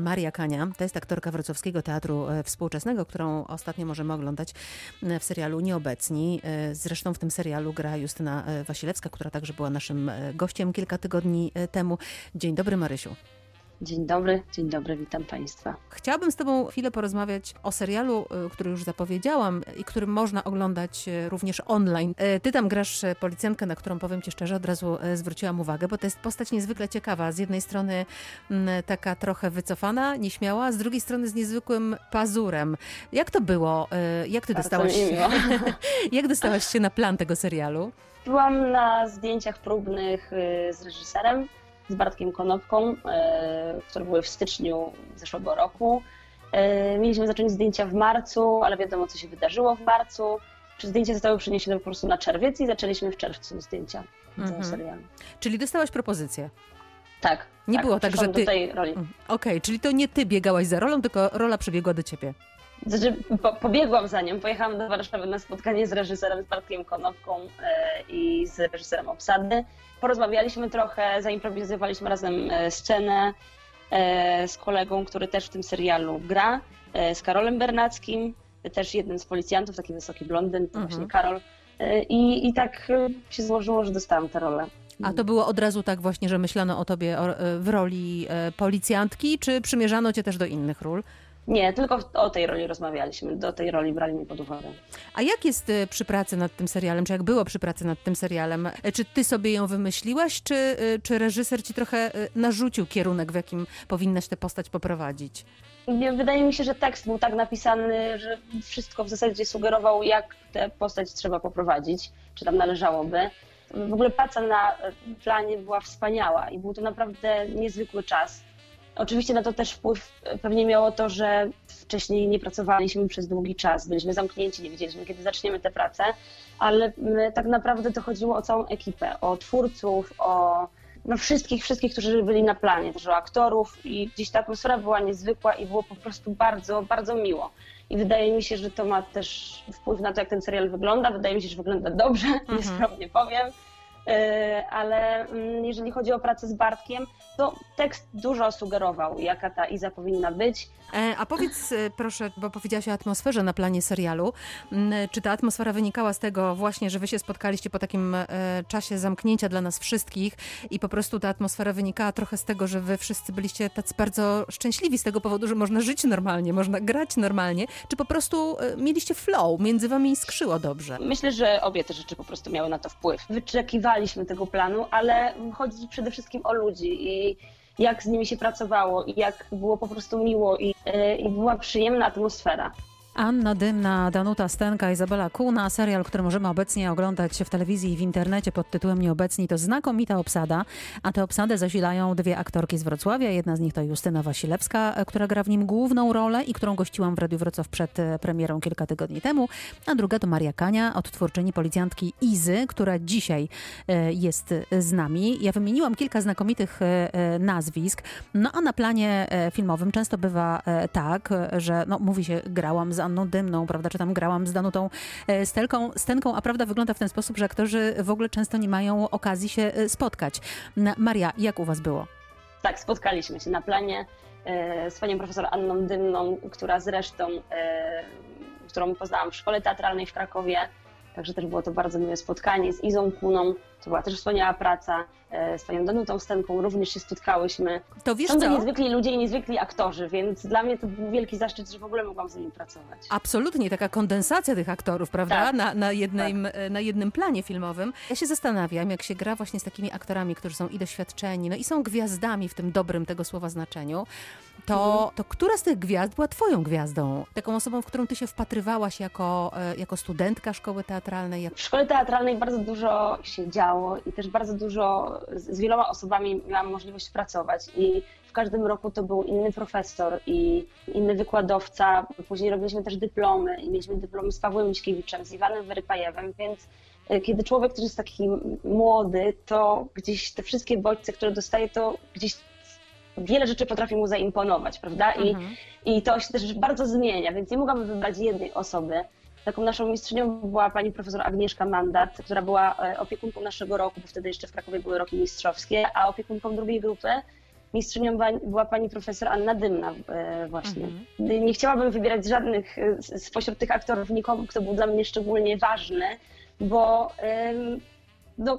Maria Kania. To jest aktorka Wrocławskiego Teatru e, Współczesnego, którą ostatnio możemy oglądać e, w serialu Nieobecni. E, Zresztą w tym serialu gra Justyna Wasilewska, która także była naszym gościem kilka tygodni temu. Dzień dobry Marysiu. Dzień dobry, dzień dobry, witam Państwa. Chciałabym z Tobą chwilę porozmawiać o serialu, y, który już zapowiedziałam i który można oglądać y, również online. Y, Ty tam grasz y, policjantkę, na którą powiem Ci szczerze, od razu y, zwróciłam uwagę, bo to jest postać niezwykle ciekawa. Z jednej strony mm, taka trochę wycofana, nieśmiała, z drugiej strony z niezwykłym pazurem. Jak to było? Y, Jak Ty Bardzo dostałaś, miło. jak dostałaś się na plan tego serialu? Byłam na zdjęciach próbnych y, z reżyserem, z Bartkiem Konopką, y, które były w styczniu zeszłego roku. Y, Mieliśmy zacząć zdjęcia w marcu, ale wiadomo, co się wydarzyło w marcu. Zdjęcia zostały przeniesione po prostu na czerwiec i zaczęliśmy w czerwcu zdjęcia Mhm. serialu. Czyli dostałaś propozycję. Tak. Nie było tak, że ty- do tej roli. Mm, Okej, czyli to nie Ty biegałaś za rolą, tylko rola przebiegła do Ciebie. Znaczy, po, pobiegłam za nią, pojechałam do Warszawy na spotkanie z reżyserem, z Bartkiem Konopką e, i z reżyserem obsady. Porozmawialiśmy trochę, zaimprowizowaliśmy razem e, scenę e, z kolegą, który też w tym serialu gra, z Karolem Bernackim, też jednym z policjantów, taki wysoki blondyn, to Mhm. właśnie Karol. I, I tak się złożyło, że dostałam tę rolę. A to było od razu tak właśnie, że myślano o tobie w roli policjantki, czy przymierzano cię też do innych ról? Nie, tylko o tej roli rozmawialiśmy, do tej roli brali mnie pod uwagę. A jak jest e, przy pracy nad tym serialem, czy jak było przy pracy nad tym serialem? E, Czy ty sobie ją wymyśliłaś, czy, e, czy reżyser ci trochę e, narzucił kierunek, w jakim powinnaś tę postać poprowadzić? Nie, wydaje mi się, że tekst był tak napisany, że wszystko w zasadzie sugerował, jak tę postać trzeba poprowadzić, czy tam należałoby. W ogóle praca na planie była wspaniała i był to naprawdę niezwykły czas. Oczywiście na to też wpływ e, pewnie miało to, że wcześniej nie pracowaliśmy przez długi czas, byliśmy zamknięci, nie wiedzieliśmy, kiedy zaczniemy tę pracę, ale mm, tak naprawdę to chodziło o całą ekipę, o twórców, o no wszystkich, wszystkich, którzy byli na planie, też o aktorów i gdzieś ta atmosfera była niezwykła i było po prostu bardzo, bardzo miło. I wydaje mi się, że to ma też wpływ na to, jak ten serial wygląda. Wydaje mi się, że wygląda dobrze, nieskromnie powiem. Yy, Ale mm, jeżeli chodzi o pracę z Bartkiem, to tekst dużo sugerował, jaka ta Iza powinna być. E, A powiedz e, proszę, bo powiedziałaś o atmosferze na planie serialu. M, Czy ta atmosfera wynikała z tego właśnie, że wy się spotkaliście po takim e, czasie zamknięcia dla nas wszystkich i po prostu ta atmosfera wynikała trochę z tego, że wy wszyscy byliście tacy bardzo szczęśliwi z tego powodu, że można żyć normalnie, można grać normalnie, czy po prostu e, mieliście flow, między wami skrzyło dobrze? Myślę, że obie te rzeczy po prostu miały na to wpływ. Wyczekiwaliśmy tego planu, ale chodzi przede wszystkim o ludzi i jak z nimi się pracowało i jak było po prostu miło i, yy, i była przyjemna atmosfera. Anna Dymna, Danuta Stenka, Izabela Kuna. Serial, który możemy obecnie oglądać w telewizji i w internecie pod tytułem Nieobecni, to znakomita obsada, a tę obsadę zasilają dwie aktorki z Wrocławia. Jedna z nich to Justyna Wasilewska, która gra w nim główną rolę i którą gościłam w Radiu Wrocław przed e, premierą kilka tygodni temu, a druga to Maria Kania, odtwórczyni policjantki Izy, która dzisiaj e, jest z nami. Ja wymieniłam kilka znakomitych e, nazwisk, no a na planie filmowym często bywa tak, że no, mówi się grałam z Anną Dymną, prawda, czy tam grałam z Danutą e, Stelką, Stenką, a prawda wygląda w ten sposób, że aktorzy w ogóle często nie mają okazji się e, spotkać. N- Maria, jak u was było? Tak, spotkaliśmy się na planie e, z panią profesor Anną Dymną, która zresztą, którą poznałam w szkole teatralnej w Krakowie. Także też było to bardzo miłe spotkanie z Izą Kuną. To była też wspaniała praca. E, z panią Danutą Stenką również się spotkałyśmy. To wiesz Są to co? niezwykli ludzie i niezwykli aktorzy, więc dla mnie to był wielki zaszczyt, że w ogóle mogłam z nimi pracować. Absolutnie, taka kondensacja tych aktorów, prawda? Tak. Na, na, jednym, e, na jednym planie filmowym. Ja się zastanawiam, jak się gra właśnie z takimi aktorami, którzy są i doświadczeni, no i są gwiazdami w tym dobrym tego słowa znaczeniu, to, Mhm. to która z tych gwiazd była twoją gwiazdą? Taką osobą, w którą ty się wpatrywałaś jako, e, jako studentka szkoły teatralnej? W szkole teatralnej bardzo dużo się działo i też bardzo dużo z, z wieloma osobami miałam możliwość pracować i w każdym roku to był inny profesor i inny wykładowca. Później robiliśmy też dyplomy i mieliśmy dyplomy z Pawłem Miśkiewiczem, z Iwanem Wyrypajewem, więc e, kiedy człowiek, który jest taki młody, to gdzieś te wszystkie bodźce, które dostaje, to gdzieś wiele rzeczy potrafi mu zaimponować, prawda? I, Mhm. i to się też bardzo zmienia, więc nie mogłam wybrać jednej osoby. Taką naszą mistrzynią była pani profesor Agnieszka Mandat, która była e, opiekunką naszego roku, bo wtedy jeszcze w Krakowie były roki mistrzowskie, a opiekunką drugiej grupy mistrzynią była pani profesor Anna Dymna e, właśnie. Mhm. Nie chciałabym wybierać żadnych spośród tych aktorów, nikomu, kto był dla mnie szczególnie ważny, bo no,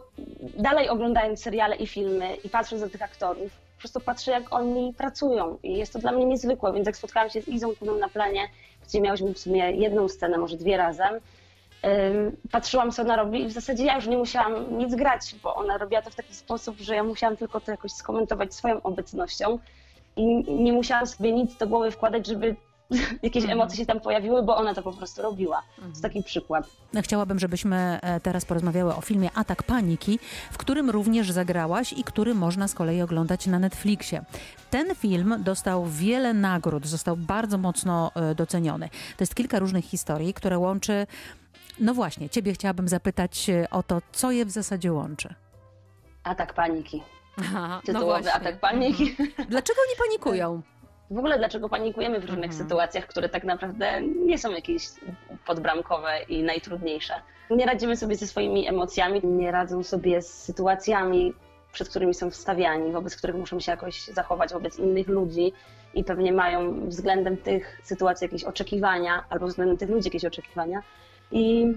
dalej oglądając seriale i filmy i patrząc na tych aktorów, po prostu patrzę, jak oni pracują i jest to dla mnie niezwykłe, więc jak spotkałam się z Izą Kuną na planie, gdzie miałyśmy w sumie jedną scenę, może dwie razem, patrzyłam, co ona robi i w zasadzie ja już nie musiałam nic grać, bo ona robiła to w taki sposób, że ja musiałam tylko to jakoś skomentować swoją obecnością i nie musiałam sobie nic do głowy wkładać, żeby jakieś mhm. emocje się tam pojawiły, bo ona to po prostu robiła. To jest taki przykład. No, chciałabym, żebyśmy e, teraz porozmawiały o filmie Atak Paniki, w którym również zagrałaś i który można z kolei oglądać na Netflixie. Ten film dostał wiele nagród, został bardzo mocno e, doceniony. To jest kilka różnych historii, które łączy no właśnie, ciebie chciałabym zapytać e, o to, co je w zasadzie łączy. Atak paniki. Aha, no Tytułowy no atak paniki. Mhm. Dlaczego nie panikują? W ogóle dlaczego panikujemy w różnych mhm. sytuacjach, które tak naprawdę nie są jakieś podbramkowe i najtrudniejsze. Nie radzimy sobie ze swoimi emocjami, nie radzą sobie z sytuacjami, przed którymi są wstawiani, wobec których muszą się jakoś zachować wobec innych ludzi i pewnie mają względem tych sytuacji jakieś oczekiwania, albo względem tych ludzi jakieś oczekiwania. I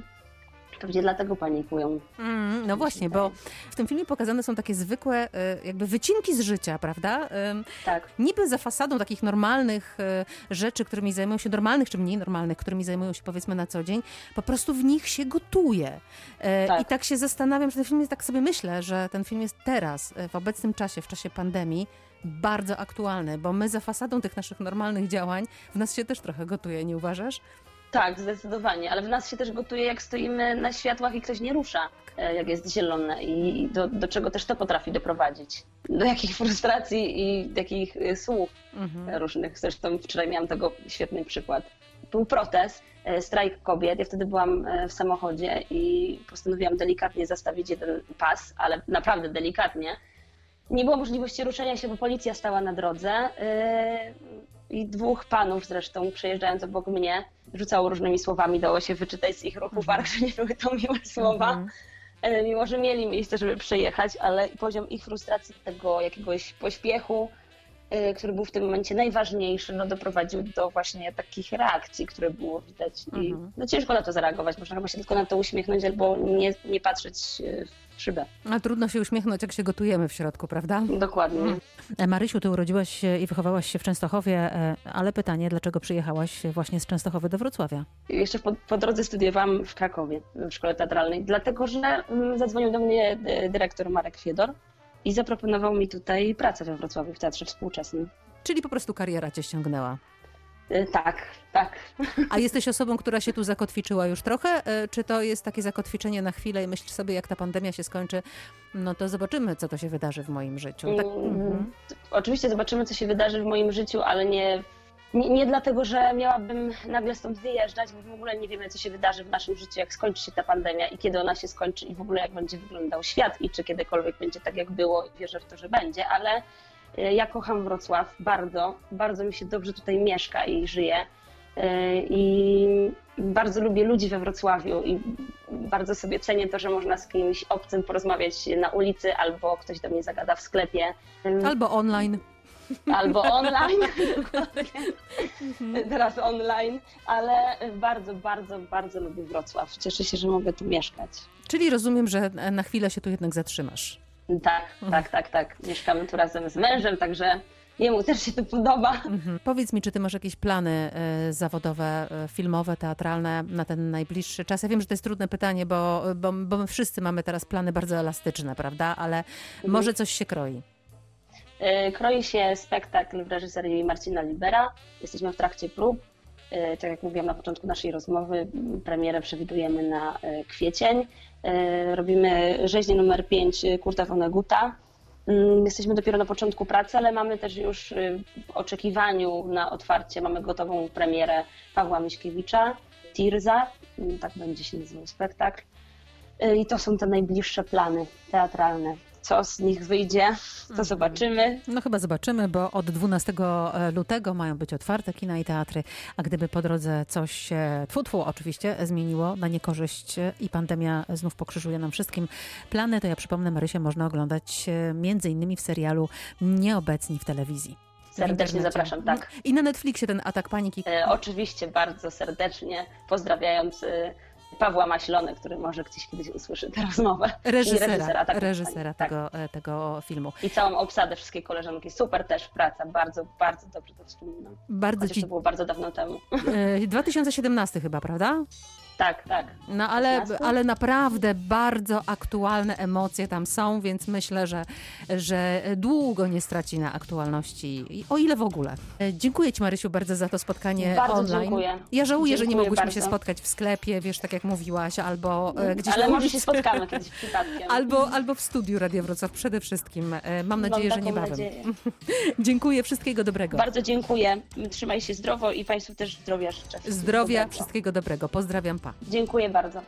Pewnie dlatego panikują. Mm, no właśnie, bo w tym filmie pokazane są takie zwykłe e, jakby wycinki z życia, prawda? Tak. Niby za fasadą takich normalnych e, rzeczy, którymi zajmują się, normalnych czy mniej normalnych, którymi zajmują się powiedzmy na co dzień, po prostu w nich się gotuje. E, tak. I tak się zastanawiam, że ten film jest, tak sobie myślę, że ten film jest teraz, w obecnym czasie, w czasie pandemii, bardzo aktualny, bo my za fasadą tych naszych normalnych działań w nas się też trochę gotuje, nie uważasz? Tak, zdecydowanie, ale w nas się też gotuje, jak stoimy na światłach i ktoś nie rusza, e, jak jest zielone i do, do czego też to potrafi doprowadzić. Do jakich frustracji i jakich e, słów mhm. różnych. Zresztą wczoraj miałam tego świetny przykład. Był protest, e, strajk kobiet. Ja wtedy byłam w samochodzie i postanowiłam delikatnie zastawić jeden pas, ale naprawdę delikatnie. Nie było możliwości ruszenia się, bo policja stała na drodze i dwóch panów zresztą przejeżdżając obok mnie rzucało różnymi słowami, dało się wyczytać z ich ruchów mhm. że nie były to miłe słowa. Mhm. E, mimo, że mieli miejsce, żeby przejechać, ale poziom ich frustracji, tego jakiegoś pośpiechu, który był w tym momencie najważniejszy, no doprowadził do właśnie takich reakcji, które było widać. I mhm. no ciężko na to zareagować, można chyba się tylko na to uśmiechnąć albo nie, nie patrzeć e, szybę. A trudno się uśmiechnąć, jak się gotujemy w środku, prawda? Dokładnie. Mm. E, Marysiu, ty urodziłaś się i wychowałaś się w Częstochowie, e, ale pytanie, dlaczego przyjechałaś właśnie z Częstochowy do Wrocławia? Jeszcze po, po drodze studiowałam w Krakowie, w szkole teatralnej, dlatego że mm, zadzwonił do mnie e, dyrektor Marek Fiedor i zaproponował mi tutaj pracę we Wrocławiu w Teatrze Współczesnym. Czyli po prostu kariera cię ściągnęła. E, tak, tak. A jesteś osobą, która się tu zakotwiczyła już trochę? E, czy to jest takie zakotwiczenie na chwilę i myślisz sobie, jak ta pandemia się skończy, no to zobaczymy, co to się wydarzy w moim życiu? Tak? Mm, mhm. Oczywiście zobaczymy, co się wydarzy w moim życiu, ale nie, nie, nie, dlatego, że miałabym nagle stąd wyjeżdżać, bo w ogóle nie wiemy, co się wydarzy w naszym życiu, jak skończy się ta pandemia i kiedy ona się skończy i w ogóle jak będzie wyglądał świat i czy kiedykolwiek będzie tak, jak było i wierzę w to, że będzie, ale E, ja kocham Wrocław bardzo, bardzo mi się dobrze tutaj mieszka i żyje. E, I bardzo lubię ludzi we Wrocławiu i bardzo sobie cenię to, że można z kimś obcym porozmawiać na ulicy albo ktoś do mnie zagada w sklepie. Albo online. Albo online. Teraz online, ale bardzo, bardzo, bardzo lubię Wrocław. Cieszę się, że mogę tu mieszkać. Czyli rozumiem, że na chwilę się tu jednak zatrzymasz. Tak, tak, tak, tak. Mieszkamy tu razem z mężem, także jemu też się to podoba. Mhm. Powiedz mi, czy ty masz jakieś plany y, zawodowe, y, filmowe, teatralne na ten najbliższy czas? Ja wiem, że to jest trudne pytanie, bo, bo, bo my wszyscy mamy teraz plany bardzo elastyczne, prawda? Ale mhm. może coś się kroi. Y, kroi się spektakl w reżyserii Marcina Libera. Jesteśmy w trakcie prób. Tak jak mówiłam na początku naszej rozmowy, premierę przewidujemy na kwiecień. E, robimy rzeźnię numer 5 e, Kurta Voneguta. Mm, jesteśmy dopiero na początku pracy, ale mamy też już e, w oczekiwaniu na otwarcie, mamy gotową premierę Pawła Miśkiewicza, Tirza, mm, tak będzie się nazywał spektakl. I to są te najbliższe plany teatralne. Co z nich wyjdzie, to Mhm. zobaczymy. No chyba zobaczymy, bo od 12 lutego mają być otwarte kina i teatry, a gdyby po drodze coś się, tfu, tfu, oczywiście, zmieniło na niekorzyść e, i pandemia znów pokrzyżuje nam wszystkim plany, to ja przypomnę, Marysię można oglądać e, między innymi w serialu Nieobecni w telewizji. Serdecznie zapraszam, tak. I na Netflixie ten atak paniki. E, oczywiście bardzo serdecznie pozdrawiając e, Pawła Maślony, który może gdzieś kiedyś usłyszy tę rozmowę. Czyli Reżysera, tak, reżysera tak. tego, e, tego filmu. I całą obsadę, wszystkie koleżanki. Super też praca, bardzo, bardzo dobrze to wspominam. Bardzo Chociaż ci... to było bardzo dawno temu. e, 2017 chyba, prawda? Tak, tak. No ale, 15? ale naprawdę bardzo aktualne emocje tam są, więc myślę, że, że długo nie straci na aktualności, o ile w ogóle. E, Dziękuję Ci Marysiu bardzo za to spotkanie Bardzo online. dziękuję. Ja żałuję, że nie Dziękuję mogłyśmy się bardzo. spotkać w sklepie, wiesz, tak jak mówiłaś, albo e, gdzieś Ale może się spotkamy kiedyś przypadkiem. Albo, albo w studiu Radia Wrocław przede wszystkim. E, Mam Mam nadzieję, że taką niebawem. nadzieję. Dziękuję, wszystkiego dobrego. Bardzo dziękuję. Trzymaj się zdrowo i Państwu też zdrowia życzę. Wszystkiego Zdrowia, dobrego. wszystkiego dobrego. Pozdrawiam, Dziękuję bardzo.